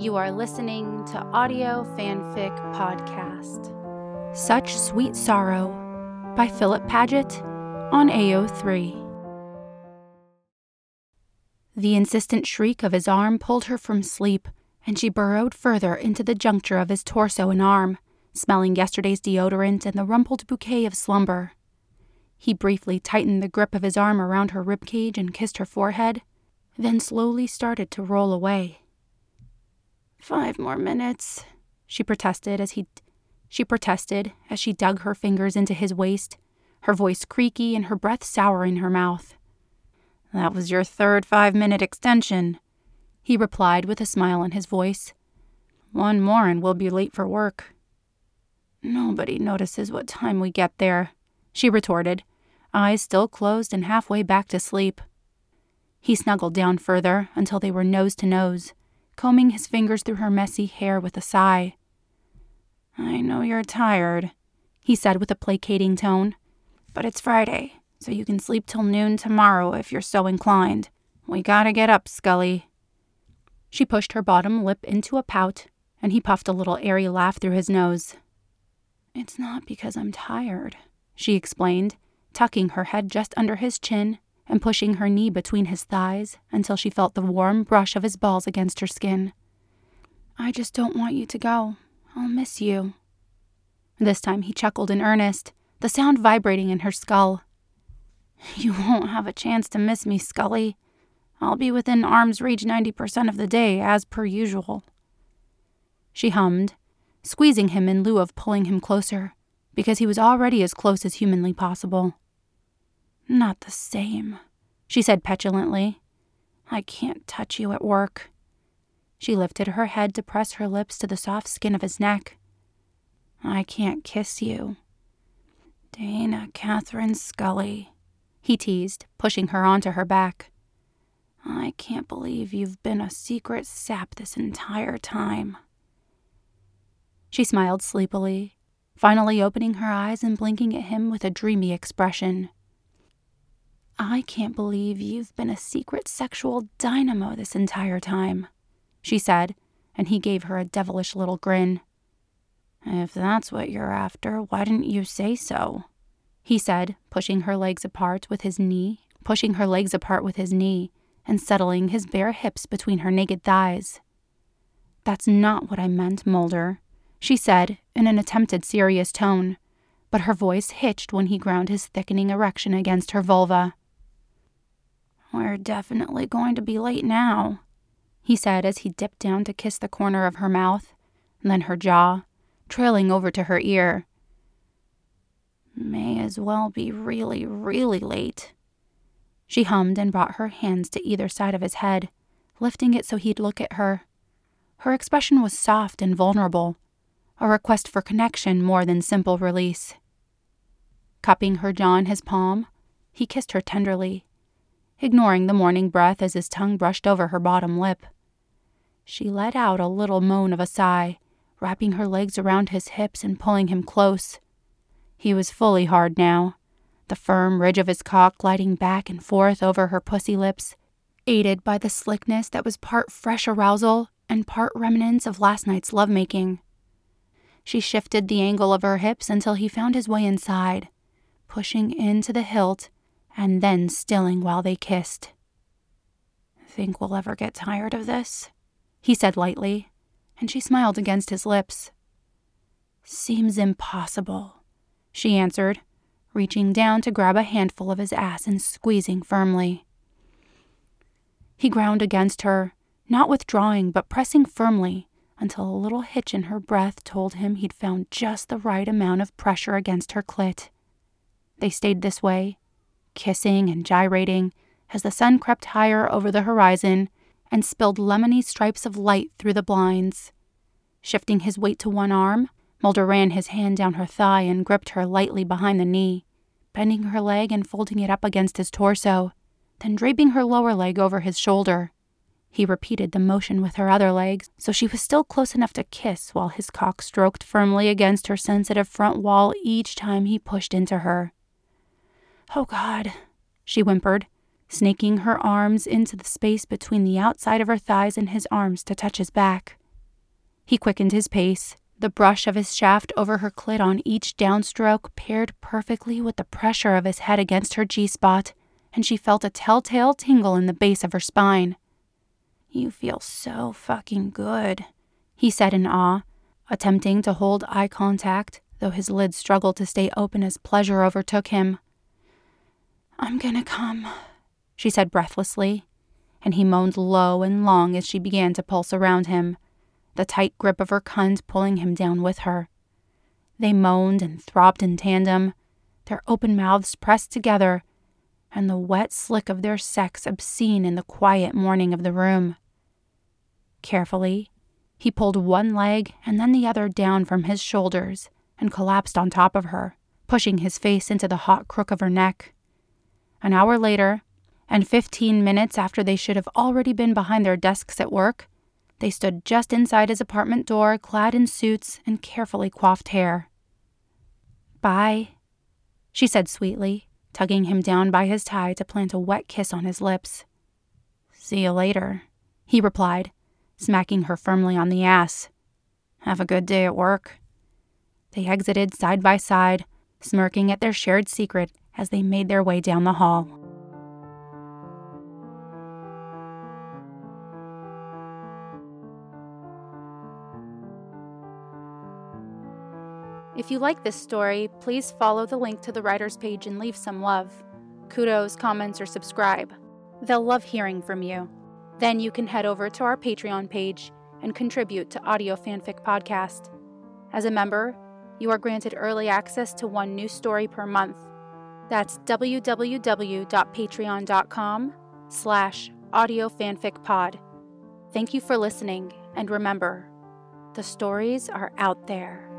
You are listening to Audio Fanfic Podcast. Such Sweet Sorrow by Philip Paget on AO3. The insistent shriek of his arm pulled her from sleep, and she burrowed further into the juncture of his torso and arm, smelling yesterday's deodorant and the rumpled bouquet of slumber. He briefly tightened the grip of his arm around her ribcage and kissed her forehead, then slowly started to roll away. Five more minutes, she protested as he she protested as she dug her fingers into his waist, her voice creaky and her breath sour in her mouth. That was your third five minute extension, he replied with a smile in his voice. One more and we'll be late for work. Nobody notices what time we get there, she retorted, eyes still closed and halfway back to sleep. He snuggled down further until they were nose to nose combing his fingers through her messy hair with a sigh. I know you're tired, he said with a placating tone, but it's Friday, so you can sleep till noon tomorrow if you're so inclined. We gotta get up, Scully. She pushed her bottom lip into a pout, and he puffed a little airy laugh through his nose. It's not because I'm tired, she explained, tucking her head just under his chin and pushing her knee between his thighs until she felt the warm brush of his balls against her skin. I just don't want you to go. I'll miss you. This time he chuckled in earnest, the sound vibrating in her skull. You won't have a chance to miss me, Scully. I'll be within arm's reach 90% of the day, as per usual. She hummed, squeezing him in lieu of pulling him closer, because he was already as close as humanly possible. Not the same, she said petulantly. I can't touch you at work. She lifted her head to press her lips to the soft skin of his neck. I can't kiss you. Dana Catherine Scully, he teased, pushing her onto her back. I can't believe you've been a secret sap this entire time. She smiled sleepily, finally opening her eyes and blinking at him with a dreamy expression. I can't believe you've been a secret sexual dynamo this entire time, she said, and he gave her a devilish little grin. If that's what you're after, why didn't you say so? He said, pushing her legs apart with his knee, pushing her legs apart with his knee, and settling his bare hips between her naked thighs. That's not what I meant, Mulder, she said in an attempted serious tone, but her voice hitched when he ground his thickening erection against her vulva. We're definitely going to be late now, he said as he dipped down to kiss the corner of her mouth, then her jaw, trailing over to her ear. May as well be really, really late. She hummed and brought her hands to either side of his head, lifting it so he'd look at her. Her expression was soft and vulnerable, a request for connection more than simple release. Cupping her jaw in his palm, he kissed her tenderly, ignoring the morning breath as his tongue brushed over her bottom lip. She let out a little moan of a sigh, wrapping her legs around his hips and pulling him close. He was fully hard now, the firm ridge of his cock gliding back and forth over her pussy lips, aided by the slickness that was part fresh arousal and part remnants of last night's lovemaking. She shifted the angle of her hips until he found his way inside, pushing into the hilt and then stilling while they kissed. Think we'll ever get tired of this? He said lightly, and she smiled against his lips. Seems impossible, she answered, reaching down to grab a handful of his ass and squeezing firmly. He ground against her, not withdrawing, but pressing firmly until a little hitch in her breath told him he'd found just the right amount of pressure against her clit. They stayed this way, kissing and gyrating as the sun crept higher over the horizon and spilled lemony stripes of light through the blinds. Shifting his weight to one arm, Mulder ran his hand down her thigh and gripped her lightly behind the knee, bending her leg and folding it up against his torso, then draping her lower leg over his shoulder. He repeated the motion with her other leg, so she was still close enough to kiss while his cock stroked firmly against her sensitive front wall each time he pushed into her. Oh, God, she whimpered, snaking her arms into the space between the outside of her thighs and his arms to touch his back. He quickened his pace, the brush of his shaft over her clit on each downstroke paired perfectly with the pressure of his head against her G spot, and she felt a telltale tingle in the base of her spine. You feel so fucking good, he said in awe, attempting to hold eye contact, though his lids struggled to stay open as pleasure overtook him. I'm gonna come, she said breathlessly, and he moaned low and long as she began to pulse around him the tight grip of her cunt pulling him down with her. They moaned and throbbed in tandem, their open mouths pressed together, and the wet slick of their sex obscene in the quiet morning of the room. Carefully, he pulled one leg and then the other down from his shoulders and collapsed on top of her, pushing his face into the hot crook of her neck. An hour later, and 15 minutes after they should have already been behind their desks at work, they stood just inside his apartment door, clad in suits and carefully coiffed hair. Bye, she said sweetly, tugging him down by his tie to plant a wet kiss on his lips. See you later, he replied, smacking her firmly on the ass. Have a good day at work. They exited side by side, smirking at their shared secret as they made their way down the hall. If you like this story, please follow the link to the writer's page and leave some love. Kudos, comments, or subscribe. They'll love hearing from you. Then you can head over to our Patreon page and contribute to Audio Fanfic Podcast. As a member, you are granted early access to one new story per month. That's www.patreon.com slash audiofanficpod. Thank you for listening, and remember, the stories are out there.